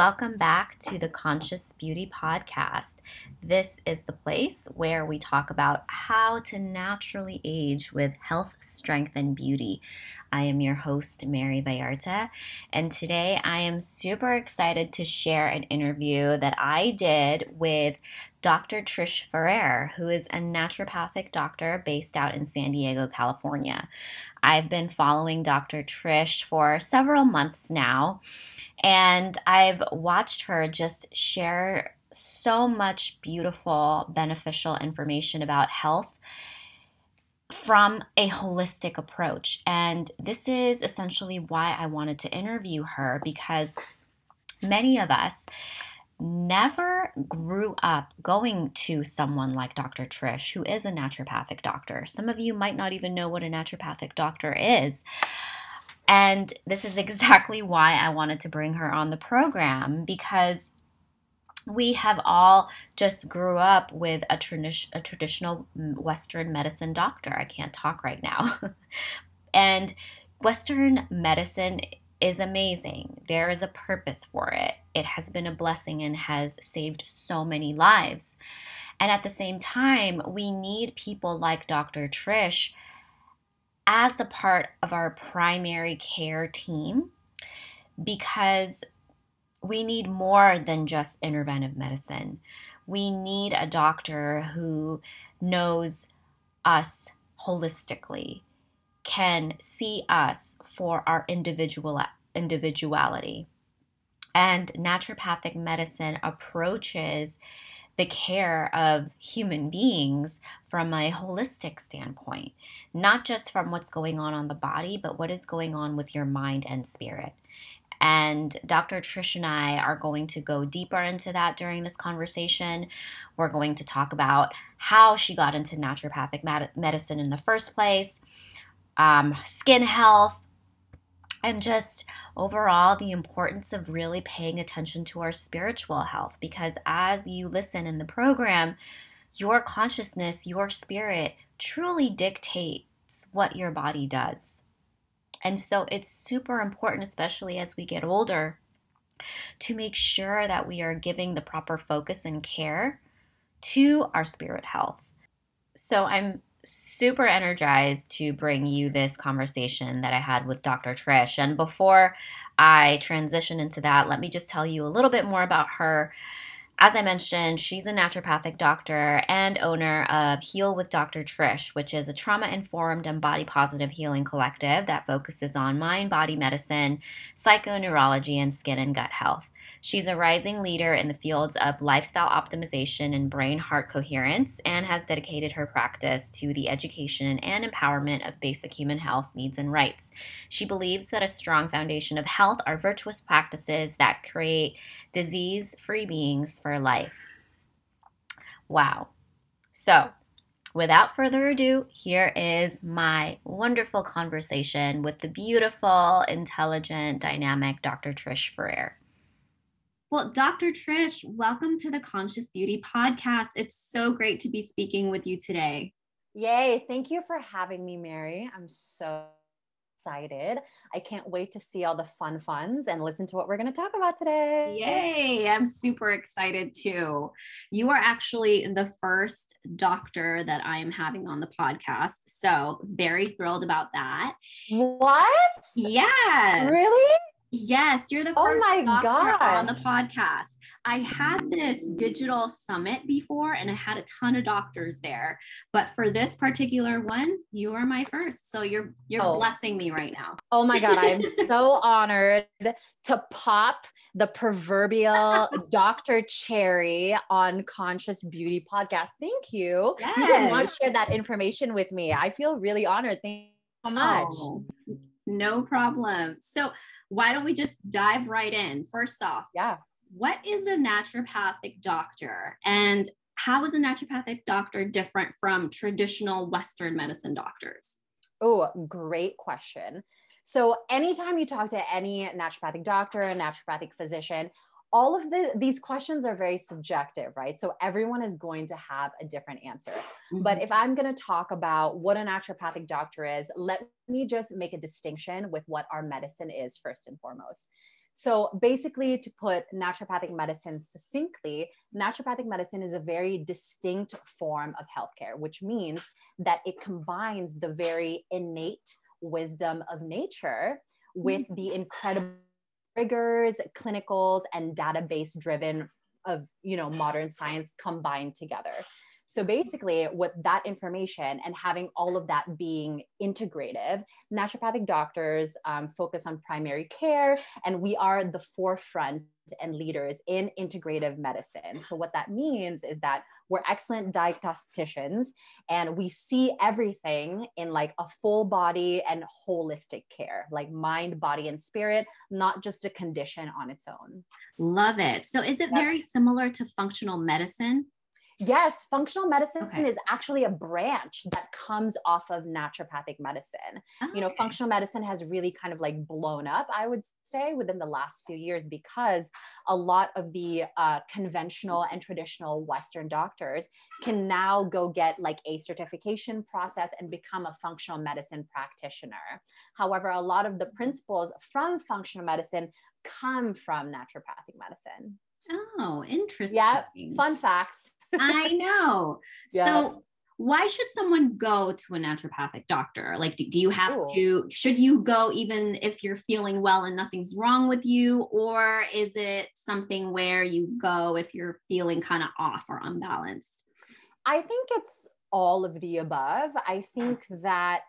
Welcome back to the Conscious Beauty Podcast. This is the place where we talk about how to naturally age with health, strength, and beauty. I am your host, Mary Vallarta, and today I am super excited to share an interview that I did with Dr. Trish Ferrer, who is a naturopathic doctor based out in San Diego, California. I've been following Dr. Trish for several months now and I've watched her just share so much beautiful, beneficial information about health from a holistic approach. And this is essentially why I wanted to interview her because many of us never grew up going to someone like Dr. Trish, who is a naturopathic doctor. Some of you might not even know what a naturopathic doctor is. And this is exactly why I wanted to bring her on the program because we have all just grew up with a, a traditional Western medicine doctor. I can't talk right now. and Western medicine is amazing. There is a purpose for it. It has been a blessing and has saved so many lives. And at the same time, we need people like Dr. Trish as a part of our primary care team because we need more than just interventive medicine. We need a doctor who knows us holistically, can see us for our individual individuality. And naturopathic medicine approaches the care of human beings from a holistic standpoint, not just from what's going on on the body, but what is going on with your mind and spirit. And Dr. Trish and I are going to go deeper into that during this conversation. We're going to talk about how she got into naturopathic medicine in the first place, um, skin health, and just overall the importance of really paying attention to our spiritual health because as you listen in the program, your consciousness, your spirit truly dictates what your body does. And so it's super important, especially as we get older, to make sure that we are giving the proper focus and care to our spirit health. So I'm super energized to bring you this conversation that I had with Dr. Trish. And before I transition into that, let me just tell you a little bit more about her. As I mentioned, she's a naturopathic doctor and owner of Heal with Dr. Trish, which is a trauma informed and body positive healing collective that focuses on mind body medicine, psychoneurology, and skin and gut health. She's a rising leader in the fields of lifestyle optimization and brain heart coherence and has dedicated her practice to the education and empowerment of basic human health needs and rights. She believes that a strong foundation of health are virtuous practices that create disease free beings for life. Wow. So, without further ado, here is my wonderful conversation with the beautiful, intelligent, dynamic Dr. Trish Ferrer. Well, Dr. Trish, welcome to the Conscious Beauty Podcast. It's so great to be speaking with you today. Yay. Thank you for having me, Mary. I'm so excited. I can't wait to see all the fun funds and listen to what we're going to talk about today. Yay. I'm super excited too. You are actually the first doctor that I am having on the podcast. So, very thrilled about that. What? Yes. Really? Yes, you're the oh first oh my doctor on the podcast. I had this digital summit before and I had a ton of doctors there. But for this particular one, you are my first. So you're you're oh. blessing me right now. Oh my god, I'm so honored to pop the proverbial Dr. Cherry on Conscious Beauty podcast. Thank you. Yes. You did not share that information with me. I feel really honored. Thank you so oh, much. Oh, no problem. So why don't we just dive right in? First off, yeah. What is a naturopathic doctor? And how is a naturopathic doctor different from traditional Western medicine doctors? Oh, great question. So, anytime you talk to any naturopathic doctor, a naturopathic physician, all of the these questions are very subjective right so everyone is going to have a different answer mm-hmm. but if i'm going to talk about what a naturopathic doctor is let me just make a distinction with what our medicine is first and foremost So, basically, to put naturopathic medicine succinctly, naturopathic medicine is a very distinct form of healthcare, which means that it combines the very innate wisdom of nature with mm-hmm. the incredible rigors, clinicals, and database driven of you know modern science combined together so basically, with that information and having all of that being integrative, naturopathic doctors um, focus on primary care, and we are the forefront and leaders in integrative medicine. So, what that means is that we're excellent diagnosticians and we see everything in like a full body and holistic care, like mind, body, and spirit, not just a condition on its own. Love it. So, is it very similar to functional medicine? Yes, functional medicine okay. is actually a branch that comes off of naturopathic medicine. Oh, you know, functional medicine has really kind of like blown up, I would say, within the last few years because a lot of the uh, conventional and traditional Western doctors can now go get like a certification process and become a functional medicine practitioner. However, a lot of the principles from functional medicine come from naturopathic medicine. Oh, interesting. Yeah, fun facts. I know. Yeah. So why should someone go to a naturopathic doctor? Like, do, do you have Ooh. to, should you go even if you're feeling well and nothing's wrong with you? Or is it something where you go if you're feeling kind of off or unbalanced? I think it's all of the above. I think that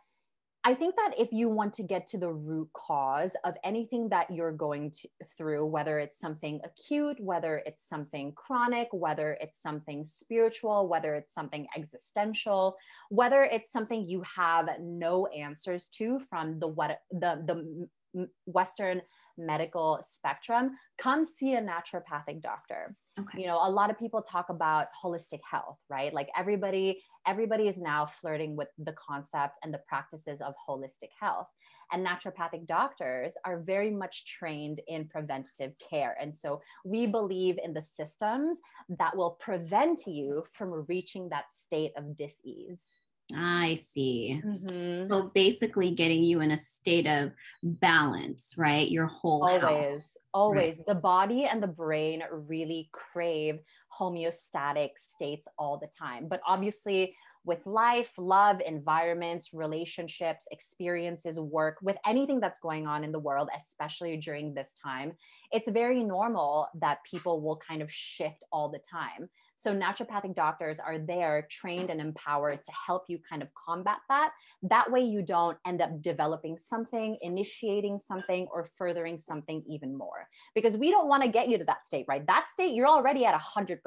I think that if you want to get to the root cause of anything that you're going to, through, whether it's something acute, whether it's something chronic, whether it's something spiritual, whether it's something existential, whether it's something you have no answers to from the what the the Western medical spectrum, come see a naturopathic doctor. Okay. You know, a lot of people talk about holistic health, right? Like everybody, everybody is now flirting with the concept and the practices of holistic health. And naturopathic doctors are very much trained in preventative care. And so we believe in the systems that will prevent you from reaching that state of dis-ease. I see. Mm-hmm. So basically, getting you in a state of balance, right? Your whole always, health. always. Right. The body and the brain really crave homeostatic states all the time. But obviously, with life, love, environments, relationships, experiences, work, with anything that's going on in the world, especially during this time, it's very normal that people will kind of shift all the time. So naturopathic doctors are there trained and empowered to help you kind of combat that. That way you don't end up developing something, initiating something, or furthering something even more. Because we don't want to get you to that state, right? That state, you're already at 100%.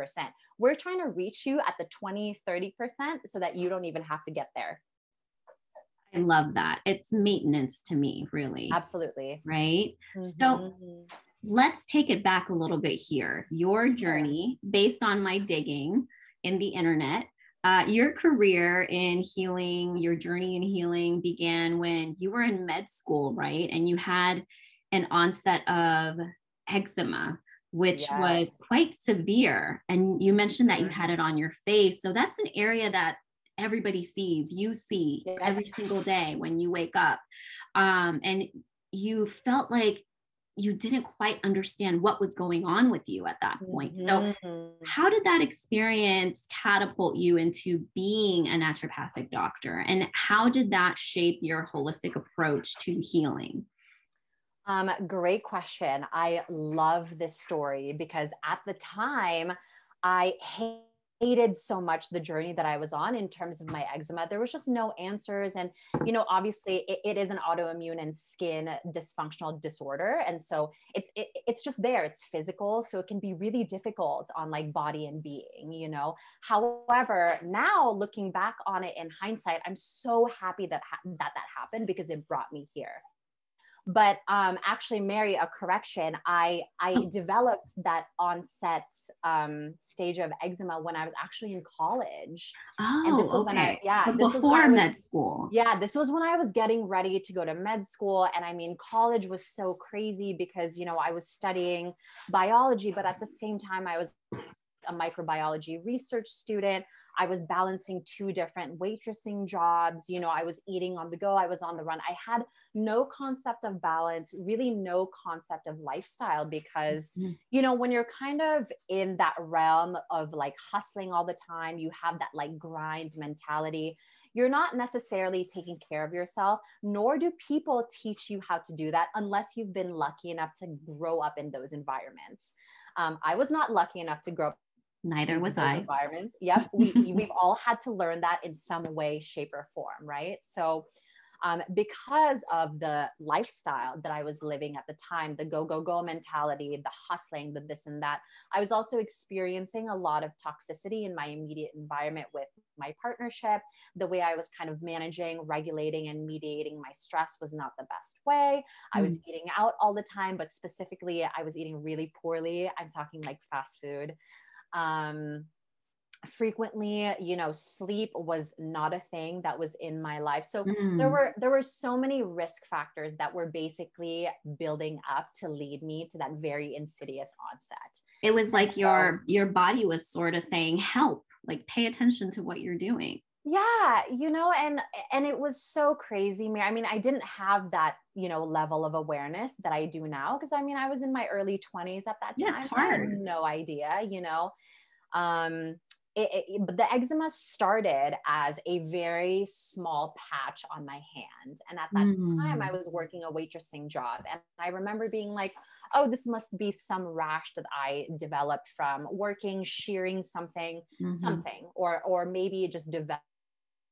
We're trying to reach you at the 20, 30% so that you don't even have to get there. I love that. It's maintenance to me, really. Absolutely. Right. Mm-hmm. So let's take it back a little bit here. Your journey, based on my digging in the internet, uh, your career in healing, your journey in healing began when you were in med school, right? And you had an onset of eczema, which yes. was quite severe. And you mentioned that you had it on your face. So that's an area that everybody sees, you see yes. every single day when you wake up. Um, and you felt like you didn't quite understand what was going on with you at that point. Mm-hmm. So, how did that experience catapult you into being a naturopathic doctor? And how did that shape your holistic approach to healing? Um, great question. I love this story because at the time, I hate hated so much the journey that I was on in terms of my eczema. There was just no answers. And, you know, obviously it, it is an autoimmune and skin dysfunctional disorder. And so it's, it, it's just there, it's physical. So it can be really difficult on like body and being, you know? However, now looking back on it in hindsight, I'm so happy that ha- that, that happened because it brought me here but um, actually mary a correction i i oh. developed that onset um, stage of eczema when i was actually in college oh and this was okay. when i yeah so before med was, school yeah this was when i was getting ready to go to med school and i mean college was so crazy because you know i was studying biology but at the same time i was a microbiology research student. I was balancing two different waitressing jobs. You know, I was eating on the go, I was on the run. I had no concept of balance, really no concept of lifestyle because, mm-hmm. you know, when you're kind of in that realm of like hustling all the time, you have that like grind mentality. You're not necessarily taking care of yourself, nor do people teach you how to do that unless you've been lucky enough to grow up in those environments. Um, I was not lucky enough to grow up Neither was I. Environments. Yep. We, we've all had to learn that in some way, shape, or form, right? So, um, because of the lifestyle that I was living at the time, the go, go, go mentality, the hustling, the this and that, I was also experiencing a lot of toxicity in my immediate environment with my partnership. The way I was kind of managing, regulating, and mediating my stress was not the best way. I was mm. eating out all the time, but specifically, I was eating really poorly. I'm talking like fast food um, frequently you know sleep was not a thing that was in my life. So mm. there were there were so many risk factors that were basically building up to lead me to that very insidious onset. It was like so, your your body was sort of saying help like pay attention to what you're doing yeah you know and and it was so crazy i mean i didn't have that you know level of awareness that i do now because i mean i was in my early 20s at that time yeah, it's hard. I had no idea you know um it, it, but the eczema started as a very small patch on my hand. And at that mm. time, I was working a waitressing job. And I remember being like, oh, this must be some rash that I developed from working, shearing something, mm-hmm. something, or, or maybe it just developed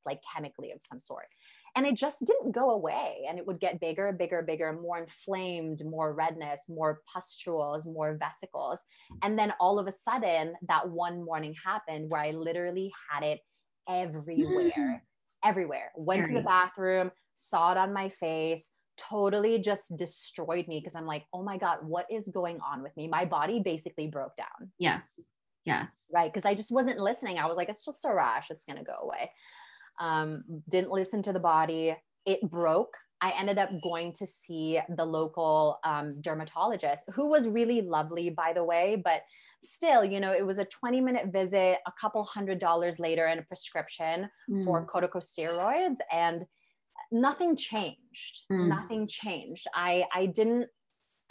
like chemically of some sort. And it just didn't go away. And it would get bigger, bigger, bigger, more inflamed, more redness, more pustules, more vesicles. And then all of a sudden, that one morning happened where I literally had it everywhere, mm. everywhere. Went to the bathroom, saw it on my face, totally just destroyed me because I'm like, oh my God, what is going on with me? My body basically broke down. Yes. Yes. Right. Because I just wasn't listening. I was like, it's just a rash. It's going to go away um, didn't listen to the body. It broke. I ended up going to see the local um, dermatologist, who was really lovely, by the way. But still, you know, it was a 20 minute visit, a couple hundred dollars later, and a prescription mm. for corticosteroids. And nothing changed. Mm. Nothing changed. I, I didn't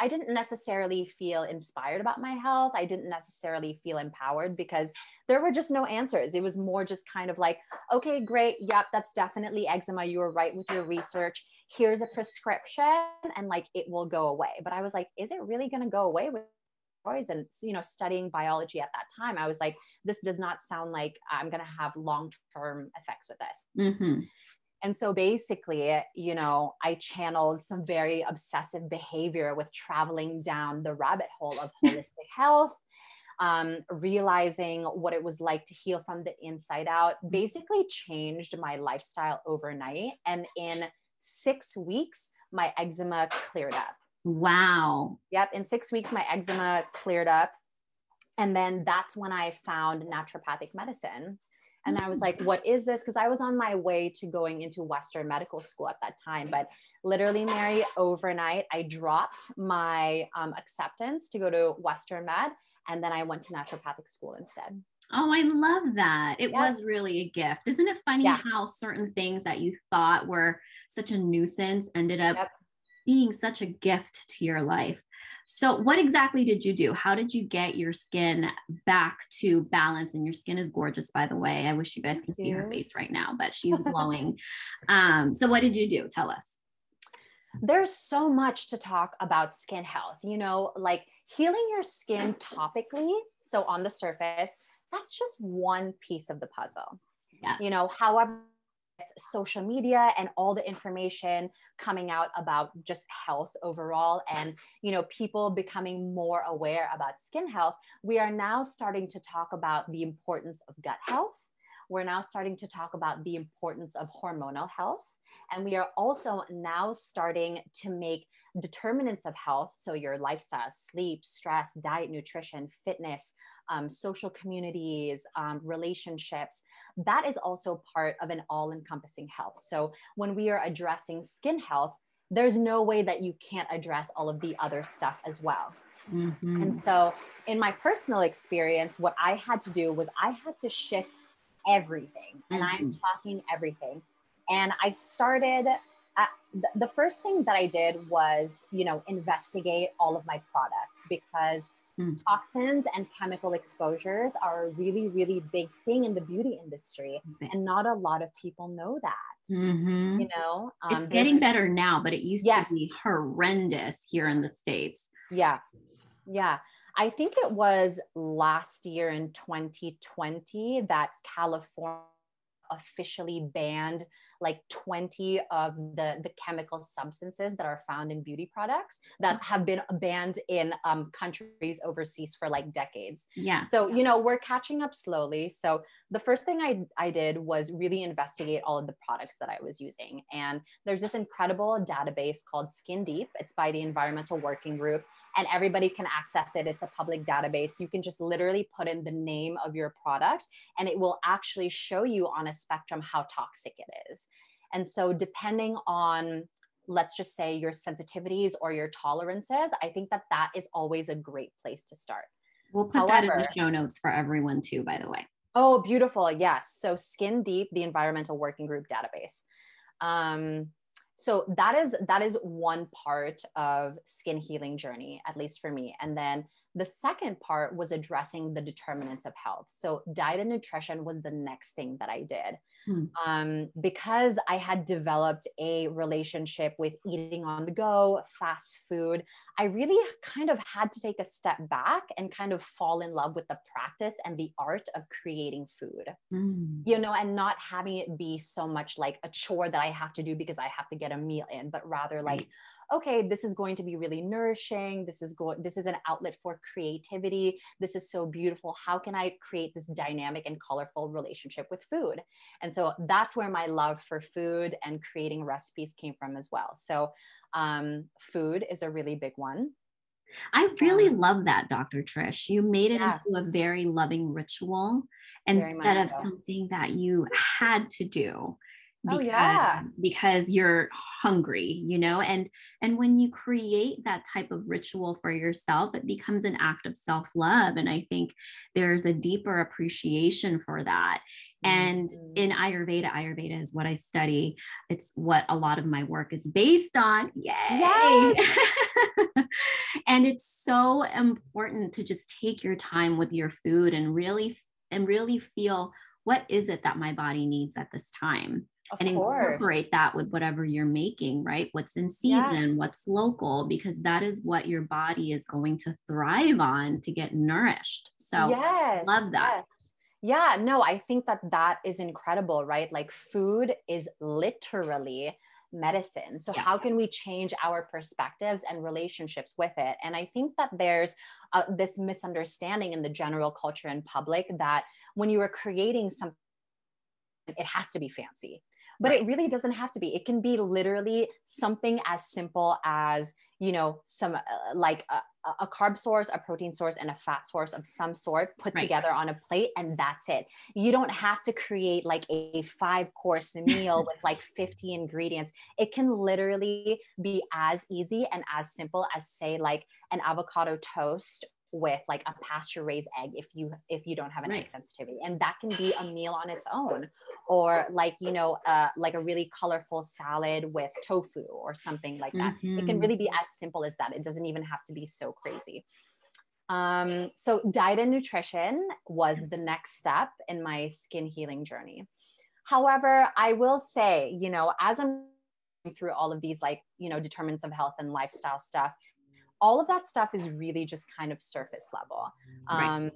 I didn't necessarily feel inspired about my health. I didn't necessarily feel empowered because there were just no answers. It was more just kind of like, okay, great. Yep, that's definitely eczema. You were right with your research. Here's a prescription and like it will go away. But I was like, is it really going to go away with and you know studying biology at that time i was like this does not sound like i'm going to have long-term effects with this mm-hmm. And so basically, you know, I channeled some very obsessive behavior with traveling down the rabbit hole of holistic health, um, realizing what it was like to heal from the inside out, basically changed my lifestyle overnight. And in six weeks, my eczema cleared up. Wow. Yep. In six weeks, my eczema cleared up. And then that's when I found naturopathic medicine. And I was like, what is this? Because I was on my way to going into Western medical school at that time. But literally, Mary, overnight, I dropped my um, acceptance to go to Western Med. And then I went to naturopathic school instead. Oh, I love that. It was really a gift. Isn't it funny yeah. how certain things that you thought were such a nuisance ended up yep. being such a gift to your life? So, what exactly did you do? How did you get your skin back to balance? And your skin is gorgeous, by the way. I wish you guys can see her face right now, but she's glowing. um, so, what did you do? Tell us. There's so much to talk about skin health, you know, like healing your skin topically. So, on the surface, that's just one piece of the puzzle. Yes. You know, however, social media and all the information coming out about just health overall and you know people becoming more aware about skin health we are now starting to talk about the importance of gut health. We're now starting to talk about the importance of hormonal health. And we are also now starting to make determinants of health. So your lifestyle sleep stress diet nutrition fitness um, social communities, um, relationships, that is also part of an all encompassing health. So when we are addressing skin health, there's no way that you can't address all of the other stuff as well. Mm-hmm. And so, in my personal experience, what I had to do was I had to shift everything, and mm-hmm. I'm talking everything. And I started. At, the first thing that I did was, you know, investigate all of my products because Mm. Toxins and chemical exposures are a really, really big thing in the beauty industry. And not a lot of people know that. Mm-hmm. You know, um, it's getting better now, but it used yes. to be horrendous here in the States. Yeah. Yeah. I think it was last year in 2020 that California officially banned like 20 of the, the chemical substances that are found in beauty products that have been banned in um, countries overseas for like decades. Yeah. So, you know, we're catching up slowly. So, the first thing I, I did was really investigate all of the products that I was using. And there's this incredible database called Skin Deep, it's by the Environmental Working Group and everybody can access it. It's a public database. You can just literally put in the name of your product and it will actually show you on a spectrum how toxic it is. And so, depending on let's just say your sensitivities or your tolerances, I think that that is always a great place to start. We'll put However, that in the show notes for everyone too, by the way. Oh, beautiful. Yes. So Skin Deep, the environmental working group database. Um, so that is that is one part of skin healing journey at least for me. And then the second part was addressing the determinants of health. So diet and nutrition was the next thing that i did Hmm. Um, because I had developed a relationship with eating on the go, fast food, I really kind of had to take a step back and kind of fall in love with the practice and the art of creating food, hmm. you know, and not having it be so much like a chore that I have to do because I have to get a meal in, but rather like, okay this is going to be really nourishing. This is going this is an outlet for creativity. This is so beautiful. How can i create this dynamic and colorful relationship with food? And so that's where my love for food and creating recipes came from as well so um, food is a really big one I really um, love that, Dr. Trish. You made it yeah. into a very loving ritual instead of so. something that you had to do because, oh, yeah. because you're hungry you know and and when you create that type of ritual for yourself it becomes an act of self-love and i think there's a deeper appreciation for that and mm-hmm. in ayurveda ayurveda is what i study it's what a lot of my work is based on yay yes. and it's so important to just take your time with your food and really and really feel what is it that my body needs at this time of and course. incorporate that with whatever you're making, right? What's in season, yes. what's local, because that is what your body is going to thrive on to get nourished. So, yes, love that. Yes. Yeah, no, I think that that is incredible, right? Like, food is literally medicine. So, yes. how can we change our perspectives and relationships with it? And I think that there's uh, this misunderstanding in the general culture and public that when you are creating something, it has to be fancy but it really doesn't have to be. It can be literally something as simple as you know some uh, like a, a, carb source a protein source and a fat source of some sort put right. together on a plate and that's it. You don't have to create like a five course meal with like 50 ingredients. It can literally be as easy and as simple as say like an avocado toast with like a pasture raised egg if you if you don't have an right. egg sensitivity and that can be a meal on its own or like you know uh, like a really colorful salad with tofu or something like that mm-hmm. it can mm-hmm. really be as simple as that it doesn't even have to be so crazy um, so diet and nutrition was the next step in my skin healing journey however i will say you know as i'm through all of these like you know determinants of health and lifestyle stuff all of that stuff is really just kind of surface level. Um,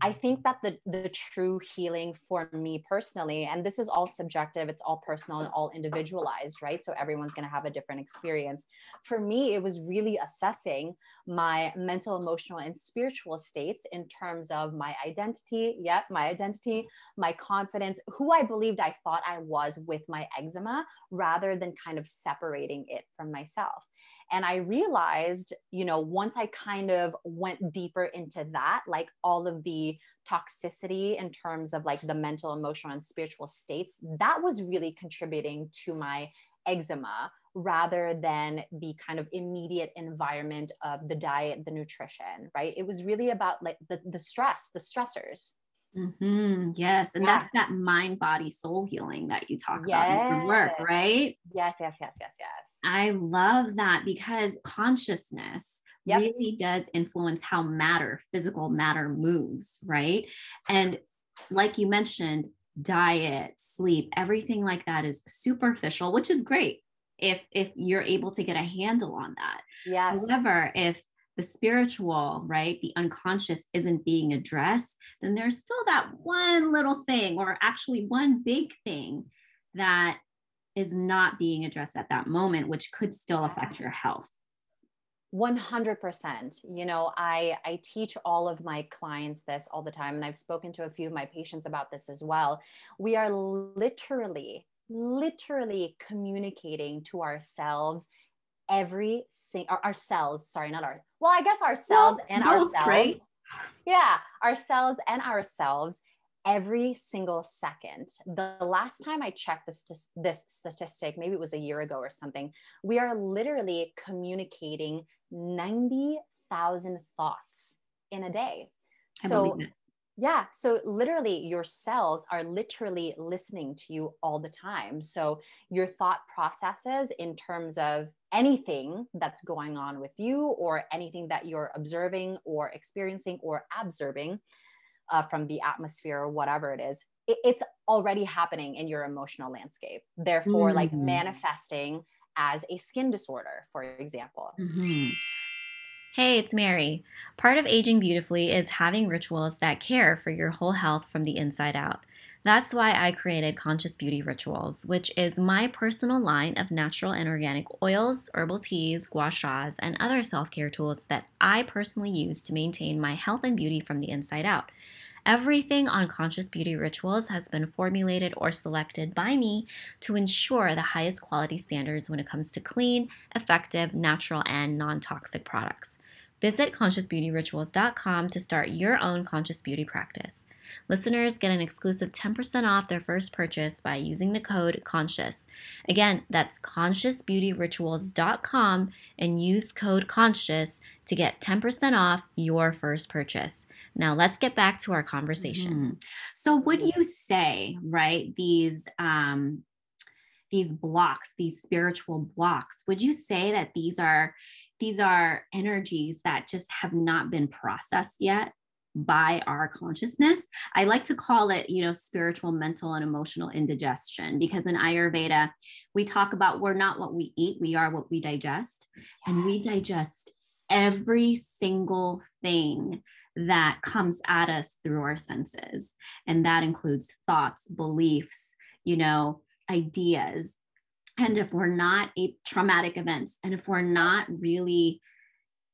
I think that the the true healing for me personally, and this is all subjective, it's all personal and all individualized, right? So everyone's going to have a different experience. For me, it was really assessing my mental, emotional, and spiritual states in terms of my identity. Yep, my identity, my confidence, who I believed I thought I was with my eczema, rather than kind of separating it from myself. And I realized, you know, once I kind of went deeper into that, like all of the toxicity in terms of like the mental, emotional, and spiritual states, that was really contributing to my eczema rather than the kind of immediate environment of the diet, the nutrition, right? It was really about like the, the stress, the stressors. Mm-hmm. Yes. And yeah. that's that mind, body, soul healing that you talk yes. about in your work, right? Yes, yes, yes, yes, yes. I love that because consciousness yep. really does influence how matter, physical matter moves, right? And like you mentioned, diet, sleep, everything like that is superficial, which is great if if you're able to get a handle on that. Yes. However, if the spiritual, right, the unconscious isn't being addressed, then there's still that one little thing, or actually one big thing that is not being addressed at that moment, which could still affect your health. 100% you know i i teach all of my clients this all the time and i've spoken to a few of my patients about this as well we are literally literally communicating to ourselves every single ourselves sorry not our well i guess ourselves and ourselves yeah ourselves and ourselves every single second. The last time I checked this, this statistic, maybe it was a year ago or something, we are literally communicating 90,000 thoughts in a day. I so, yeah, so literally your cells are literally listening to you all the time. So, your thought processes in terms of anything that's going on with you or anything that you're observing or experiencing or observing uh, from the atmosphere or whatever it is it, it's already happening in your emotional landscape therefore mm-hmm. like manifesting as a skin disorder for example mm-hmm. Hey, it's Mary. Part of aging beautifully is having rituals that care for your whole health from the inside out. That's why I created Conscious Beauty Rituals, which is my personal line of natural and organic oils, herbal teas, gua shas, and other self care tools that I personally use to maintain my health and beauty from the inside out. Everything on Conscious Beauty Rituals has been formulated or selected by me to ensure the highest quality standards when it comes to clean, effective, natural, and non toxic products. Visit consciousbeautyrituals.com to start your own conscious beauty practice. Listeners get an exclusive 10% off their first purchase by using the code CONSCIOUS. Again, that's consciousbeautyrituals.com and use code CONSCIOUS to get 10% off your first purchase. Now let's get back to our conversation. Mm-hmm. So would you say, right, these um these blocks, these spiritual blocks, would you say that these are these are energies that just have not been processed yet by our consciousness. I like to call it, you know, spiritual, mental, and emotional indigestion because in Ayurveda, we talk about we're not what we eat, we are what we digest. Yes. And we digest every single thing that comes at us through our senses. And that includes thoughts, beliefs, you know, ideas. And if we're not a traumatic events, and if we're not really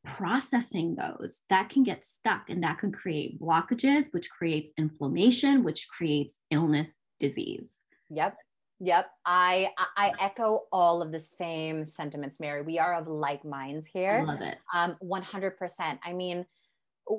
processing those, that can get stuck and that can create blockages, which creates inflammation, which creates illness, disease. Yep. Yep. I I echo all of the same sentiments, Mary. We are of like minds here. I love it. Um, 100%. I mean,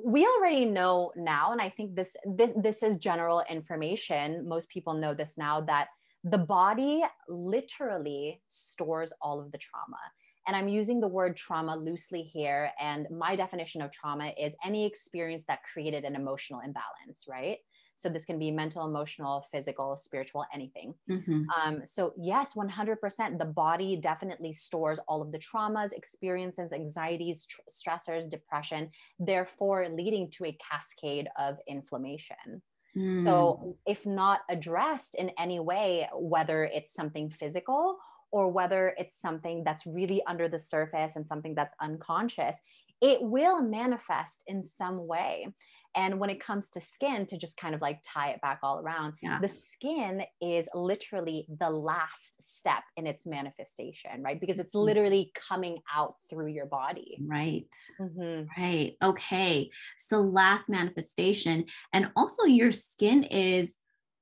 we already know now and i think this this this is general information most people know this now that the body literally stores all of the trauma and i'm using the word trauma loosely here and my definition of trauma is any experience that created an emotional imbalance right so this can be mental, emotional, physical, spiritual, anything. Mm-hmm. Um, so yes, 100%. The body definitely stores all of the traumas, experiences, anxieties, tr- stressors, depression, therefore leading to a cascade of inflammation. Mm. So if not addressed in any way, whether it's something physical or whether it's something that's really under the surface and something that's unconscious, it will manifest in some way. And when it comes to skin, to just kind of like tie it back all around, yeah. the skin is literally the last step in its manifestation, right? Because it's mm-hmm. literally coming out through your body. Right. Mm-hmm. Right. Okay. So, last manifestation. And also, your skin is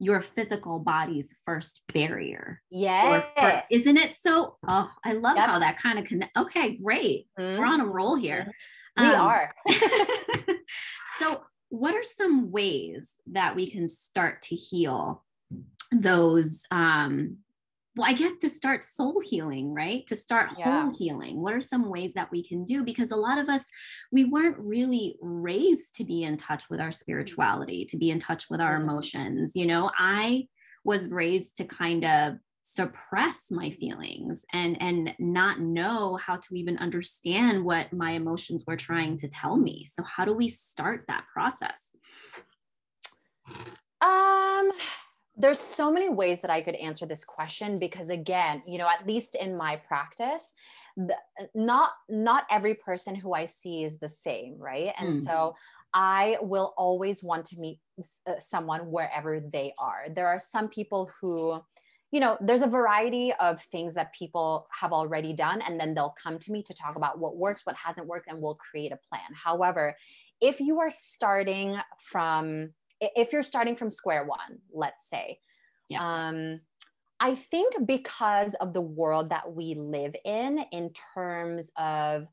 your physical body's first barrier. Yes. For, isn't it so? Oh, I love yep. how that kind of connect. Okay, great. Mm-hmm. We're on a roll here. We um, are. so what are some ways that we can start to heal those um well, I guess to start soul healing, right? To start Yeah. whole healing. What are some ways that we can do? Because a lot of us, we weren't really raised to be in touch with our spirituality, to be in touch with our Mhm. emotions. You know, I was raised to kind of suppress my feelings and and not know how to even understand what my emotions were trying to tell me. So how do we start that process? Um, there's so many ways that I could answer this question because again, you know, at least in my practice, the, not not every person who I see is the same, right? And Mm. so I will always want to meet uh, someone wherever they are. There are some people who you know, there's a variety of things that people have already done, and then they'll come to me to talk about what works, what hasn't worked, and we'll create a plan. However, if you are starting from if you're starting from square one, let's say, Yeah. um, I think because of the world that we live in, in terms of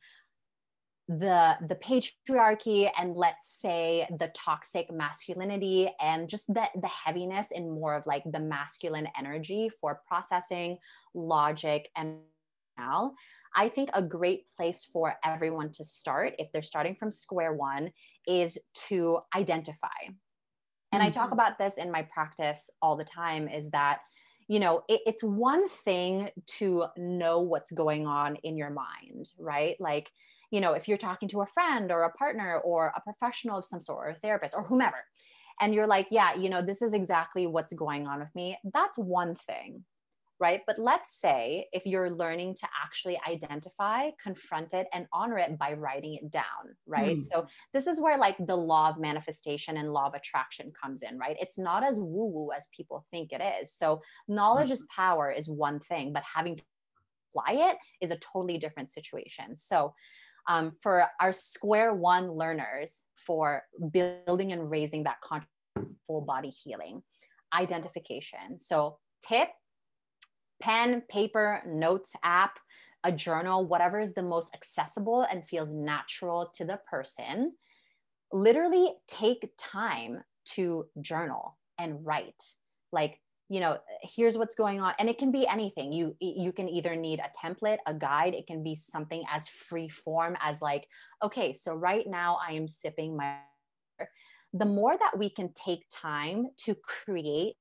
the the patriarchy and let's say the toxic masculinity and just the the heaviness in more of like the masculine energy for processing logic and now i think a great place for everyone to start if they're starting from square one is to identify and i talk Mhm. about this in my practice all the time is that you know it, it's one thing to know what's going on in your mind right like you know if you're talking to a friend or a partner or a professional of some sort or a therapist or whomever and you're like yeah you know this is exactly what's going on with me that's one thing right? But let's say if you're learning to actually identify confront it and honor it by writing it down right? Hmm. so this is where like the law of manifestation and law of attraction comes in right? It's not as woo woo as people think it is. So knowledge is power is one thing but having to apply it is a totally different situation. So um, for our square one learners for building and raising that full body healing identification. So tip pen paper notes app a journal whatever is the most accessible and feels natural to the person. Literally take time to journal and write. Like you know here's what's going on. And it can be anything. You you can either need a template a guide. It can be something as free form as like okay so right now i am sipping my the more that we can take time to create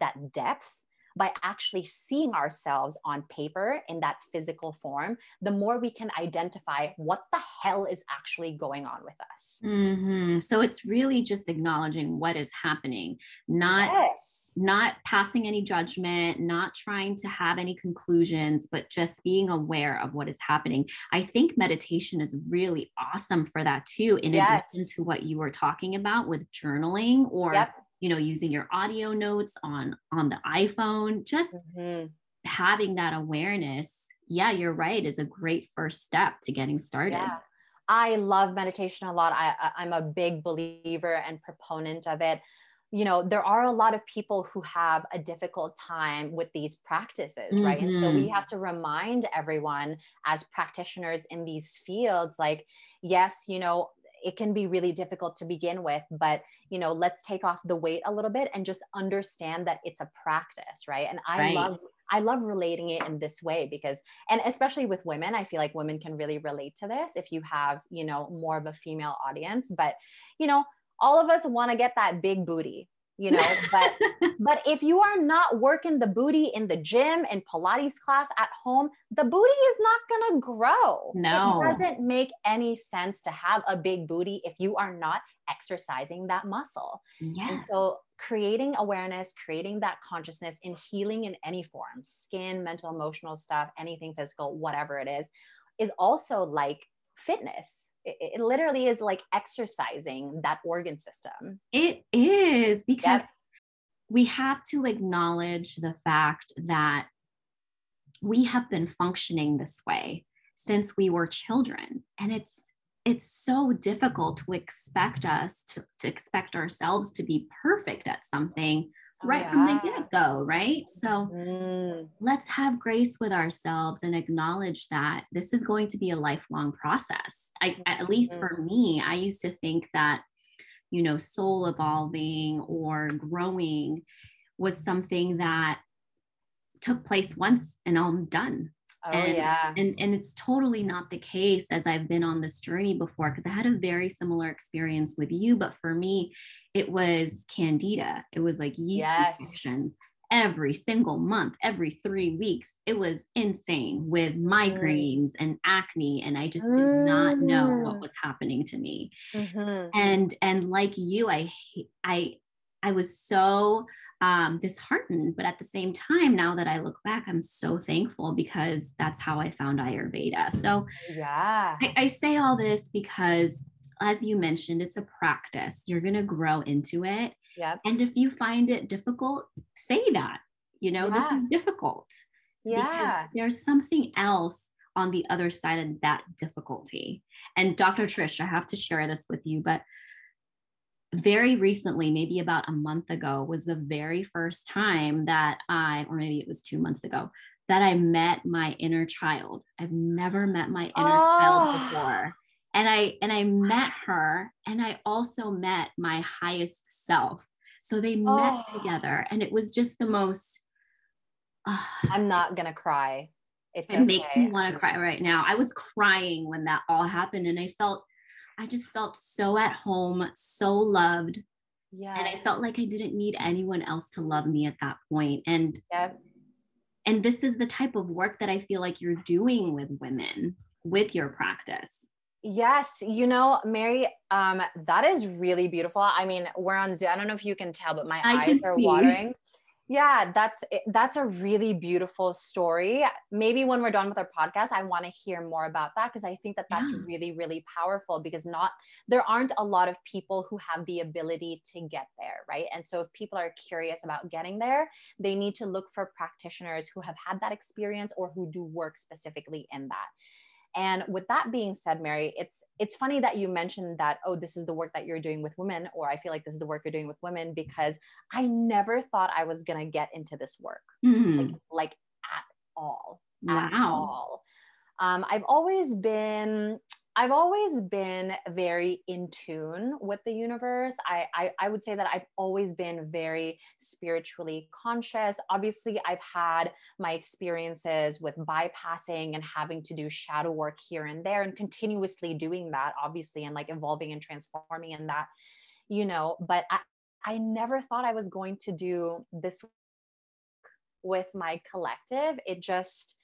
that depth by actually seeing ourselves on paper in that physical form, the more we can identify what the hell is actually going on with us. Mhm. So it's really just acknowledging what is happening, not yes. not passing any judgment, not trying to have any conclusions, but just being aware of what is happening. I think meditation is really awesome for that too, in Yes. addition to what you were talking about with journaling or Yep. You know using your audio notes on on the iphone just Mhm. having that awareness yeah you're right is a great first step to getting started Yeah. I love meditation a lot. I, I'm a big believer and proponent of it. You know, there are a lot of people who have a difficult time with these practices, right? And so we Mhm. have to remind everyone as practitioners in these fields like, yes, you know, it can be really difficult to begin with, but you know, let's take off the weight a little bit and just understand that it's a practice, right? And I Right. love I love relating it in this way because and especially with women i feel like women can really relate to this if you have you know more of a female audience but you know all of us want to get that big booty you know but but if you are not working the booty in the gym and pilates class at home the booty is not going to grow No. it doesn't make any sense to have a big booty if you are not exercising that muscle yeah and so creating awareness, creating that consciousness in healing in any form, skin, mental, emotional stuff, anything physical, whatever it is, is also like fitness. It, it literally is like exercising that organ system. it is because Yep. we have to acknowledge the fact that we have been functioning this way since we were children and it's it's so difficult to expect us to, to expect ourselves to be perfect at something right from the Oh, get-go right? So Mm, let's have grace with ourselves and acknowledge that this is going to be a lifelong process. I, at least for me i used to think that you know soul evolving or growing was something that took place once and I'm done. Oh and, yeah. And and it's totally not the case as I've been on this journey before because I had a very similar experience with you, but for me, it was candida. It was like yeast Yes. infections every single month, every three weeks. It was insane with migraines and acne, and I just did not know what Mm. was happening to me Mhm. and and like you i i i was so um disheartened but at the same time now that i look back i'm so thankful because that's how i found ayurveda so Yeah. i, I say all this because as you mentioned it's a practice you're going to grow into it Yep. and if you find it difficult say that you know this is difficult Yeah. there's something else on the other side of that difficulty. And Dr. Trish, I have to share this with you, but very recently, maybe about a month ago, was the very first time that I, or maybe it was two months ago, that I met my inner child. I've never met my inner child Oh. before. And I and I met her and I also met my highest self. So they met Oh. together and it was just the most ah, I'm not gonna cry. It's it makes me want to cry right now. I was crying when that all happened, and I felt, I just felt so at home, so loved, Yeah. and I felt like I didn't need anyone else to love me at that point. And Yep. and this is the type of work that I feel like you're doing with women with your practice. Yes, you know, Mary, um, that is really beautiful. I mean, we're on Zoom. I don't know if you can tell, but my I eyes are see. watering. Yeah, that's eh, that's a really beautiful story. Maybe when we're done with our podcast, I want to hear more about that because I think that that's Yeah. really really powerful because not there aren't a lot of people who have the ability to get there, right? And so if people are curious about getting there, they need to look for practitioners who have had that experience or who do work specifically in that. And with that being said, Mary, it's it's funny that you mentioned that oh, this is the work that you're doing with women, or I feel like this is the work you're doing with women because I never thought I was gonna get into this work, Hmm. like like at all, at Wow. all. Um, I've always been I've always been very in tune with the universe. I, I I would say that I've always been very spiritually conscious. Obviously, I've had my experiences with bypassing and having to do shadow work here and there and continuously doing that, obviously, and like evolving and transforming in that, you know, but I, I never thought I was going to do this with my collective. It just,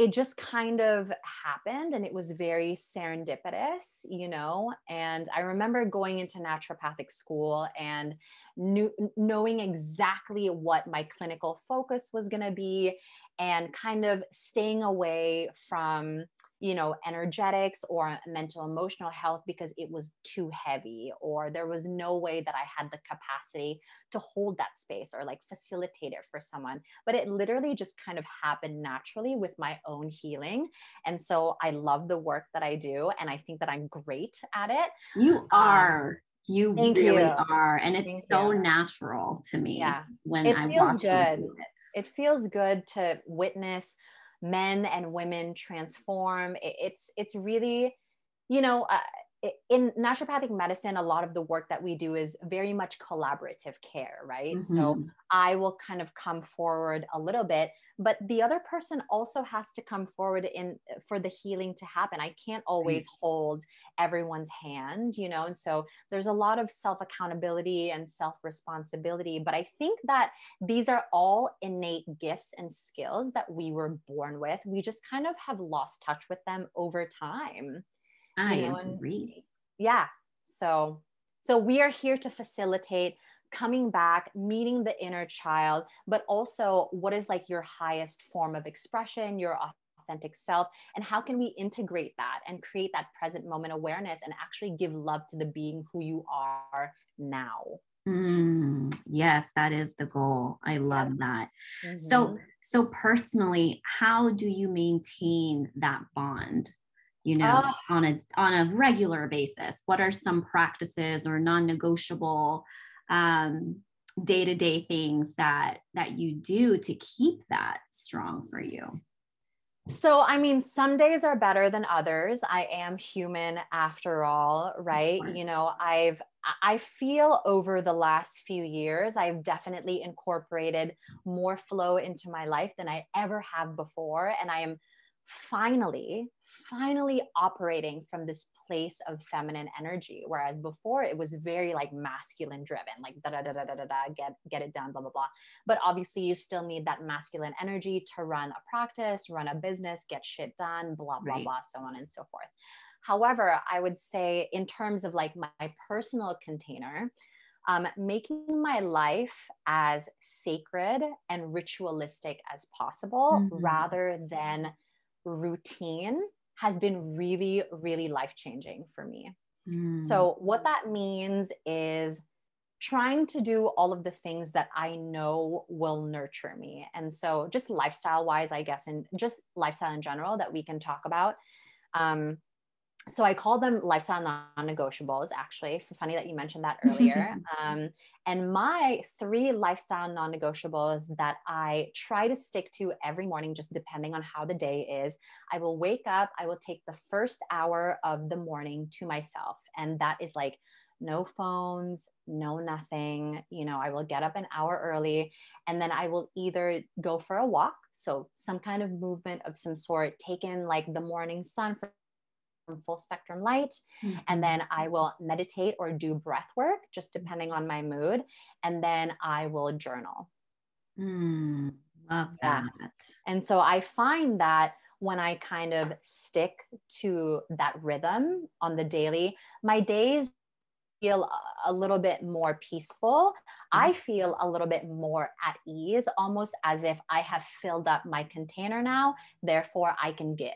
it just kind of happened and it was very serendipitous, you know. And I remember going into naturopathic school and knew, knowing exactly what my clinical focus was going to be and kind of staying away from you know energetics or mental emotional health because it was too heavy or there was no way that i had the capacity to hold that space or like facilitate it for someone but it literally just kind of happened naturally with my own healing and so i love the work that i do and i think that i'm great at it You are. You Um, thank really you. are. And it's Thank so you. natural to me Yeah. when It I feels you good. it. it feels good to witness men and women transform. It's it's really you know uh, in naturopathic medicine a lot of the work that we do is very much collaborative care right so Mhm. I will kind of come forward a little bit, but the other person also has to come forward in for the healing to happen. I can't always hold everyone's hand, you know, and so there's a lot of self accountability and self responsibility. But I think that these are all innate gifts and skills that we were born with. We just kind of have lost touch with them over time I you know, and- yeah so so we are here to facilitate coming back meeting the inner child but also what is like your highest form of expression your authentic self and how can we integrate that and create that present moment awareness and actually give love to the being who you are now Mm, yes, that is the goal. I love that. So, Mhm. so personally, how do you maintain that bond? You know, Ah. on a on a regular basis. What are some practices or non-negotiable um, day-to-day things that that you do to keep that strong for you? So, I mean, some days are better than others. I am human after all, right? You know, I've, I feel over the last few years, I've definitely incorporated more flow into my life than I ever have before. And I am finally, finally operating from this place of feminine energy. Whereas before it was very like masculine driven, like da da da da da da, da get get it done, blah blah blah. But obviously, you still need that masculine energy to run a practice, run a business, get shit done, blah blah right. blah, so on and so forth. However, I would say in terms of like my personal container, um, making my life as sacred and ritualistic as possible mm-hmm. rather than routine has been really, really life changing for me. Mm. So, what that means is trying to do all of the things that I know will nurture me. And so, just lifestyle wise, I guess, and just lifestyle in general that we can talk about. Um, so I call them lifestyle non-negotiables. Actually, funny that you mentioned that earlier. um, and my three lifestyle non-negotiables that I try to stick to every morning, just depending on how the day is. I will wake up. I will take the first hour of the morning to myself, and that is like no phones, no nothing. You know, I will get up an hour early, and then I will either go for a walk, so some kind of movement of some sort, take in like the morning sun for full spectrum light. Mm-hmm. And then I will meditate or do breath work, just depending on my mood. And then I will journal. Mm, love that. Yeah. And so I find that when I kind of stick to that rhythm on the daily, my days feel a little bit more peaceful. I mm-hmm. feel a little bit more at ease, almost as if I have filled up my container now, therefore I can give.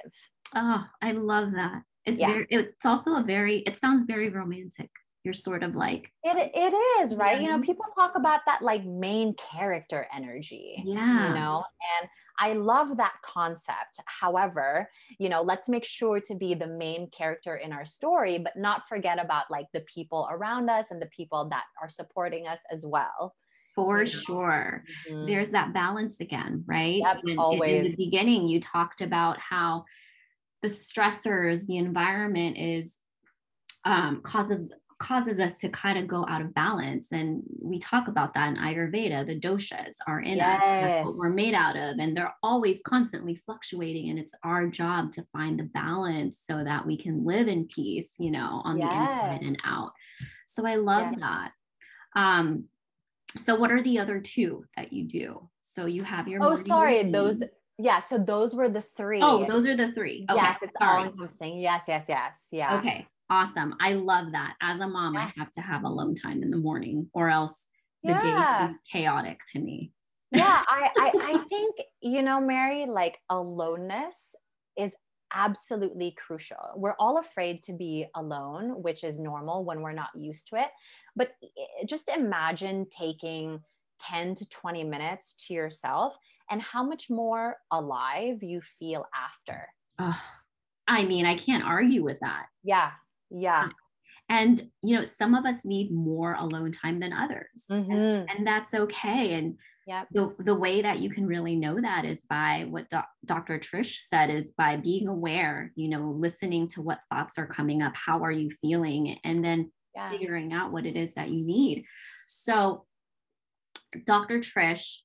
Oh, I love that. It's yeah. very, it's also a very, it sounds very romantic. You're sort of like it it is, right? You know, people talk about that like main character energy. Yeah. You know, and I love that concept. However, you know, let's make sure to be the main character in our story, but not forget about like the people around us and the people that are supporting us as well. For sure. Mm-hmm. There's that balance again, right? Yep, in, always. In the beginning, you talked about how the stressors, the environment is um, causes causes us to kind of go out of balance. And we talk about that in Ayurveda. The doshas are in yes. us. That's what we're made out of. And they're always constantly fluctuating. And it's our job to find the balance so that we can live in peace, you know, on yes. the inside and out. So I love yes. that. Um, so what are the other two that you do? So you have your Oh, sorry, those yeah so those were the oh, three. oh those are the three. Okay. yes it's Sorry. all encompassing. Yes yes yes. Yeah. Okay awesome. I love that. As a mom yeah. i have to have alone time in the morning or else the yeah. day is chaotic to me. Yeah I, I i think you know mary like aloneness is absolutely crucial. We're all afraid to be alone which is normal when we're not used to it. But eh, just imagine taking 10 to 20 minutes to yourself and how much more alive you feel after. Oh, I mean, I can't argue with that. Yeah. Yeah. And, you know, some of us need more alone time than others. Mm-hmm. And, and, that's okay. And yeah, the, the way that you can really know that is by what doc, Dr. Trish said is by being aware, you know, listening to what thoughts are coming up. How are you feeling? And then yeah. figuring out what it is that you need. So, Dr. Trish,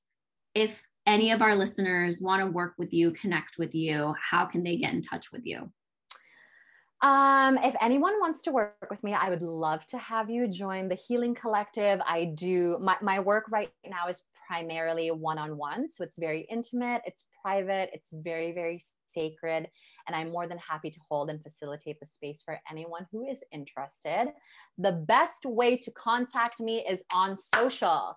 if any of our listeners want to work with you, connect with you, how can they get in touch with you? Um, if anyone wants to work with me, I would love to have you join the Healing Collective. I do my, my work right now is primarily one on one. So it's very intimate, it's private, it's very, very sacred. And I'm more than happy to hold and facilitate the space for anyone who is interested. The best way to contact me is on social.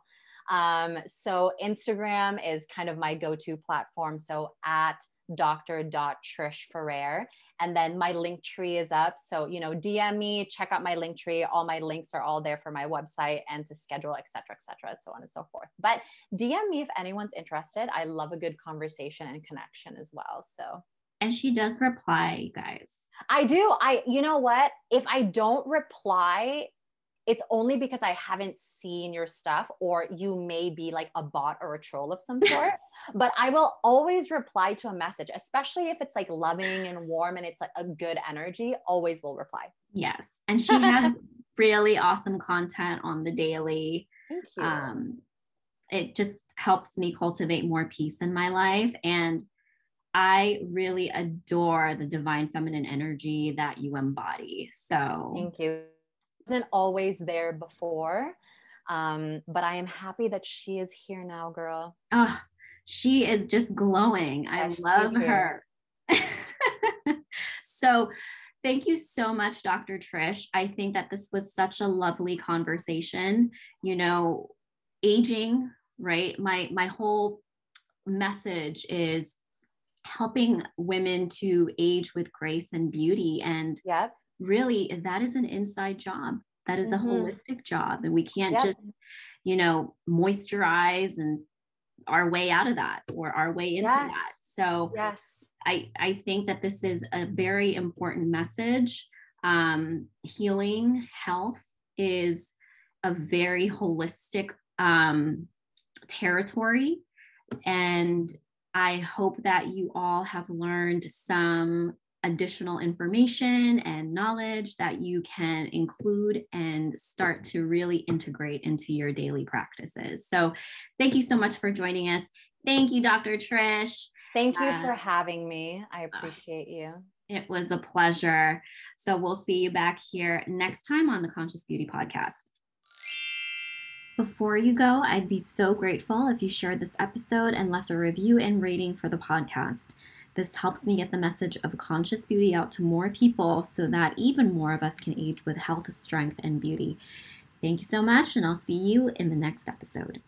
Um, so Instagram is kind of my go-to platform. So at Dr. Trish Ferrer. And then my link tree is up. So, you know, DM me, check out my link tree. All my links are all there for my website and to schedule, et cetera, et cetera, so on and so forth. But DM me if anyone's interested. I love a good conversation and connection as well. So, and she does reply, guys. I do. I, you know what? If I don't reply, it's only because I haven't seen your stuff, or you may be like a bot or a troll of some sort. but I will always reply to a message, especially if it's like loving and warm and it's like a good energy, always will reply. Yes. And she has really awesome content on the daily. Thank you. Um, it just helps me cultivate more peace in my life. And I really adore the divine feminine energy that you embody. So thank you. Wasn't always there before, um, but I am happy that she is here now, girl. Oh, she is just glowing. Yeah, I love her. so, thank you so much, Dr. Trish. I think that this was such a lovely conversation. You know, aging, right? My my whole message is helping women to age with grace and beauty. And yep. Really, that is an inside job. That is mm-hmm. a holistic job. And we can't yep. just, you know, moisturize and our way out of that or our way into yes. that. So, yes. I, I think that this is a very important message. Um, healing health is a very holistic um, territory. And I hope that you all have learned some additional information and knowledge that you can include and start to really integrate into your daily practices. So, thank you so much for joining us. Thank you, Dr. Trish. Thank you uh, for having me. I appreciate uh, you. It was a pleasure. So, we'll see you back here next time on the Conscious Beauty Podcast. Before you go, I'd be so grateful if you shared this episode and left a review and rating for the podcast. This helps me get the message of conscious beauty out to more people so that even more of us can age with health, strength, and beauty. Thank you so much, and I'll see you in the next episode.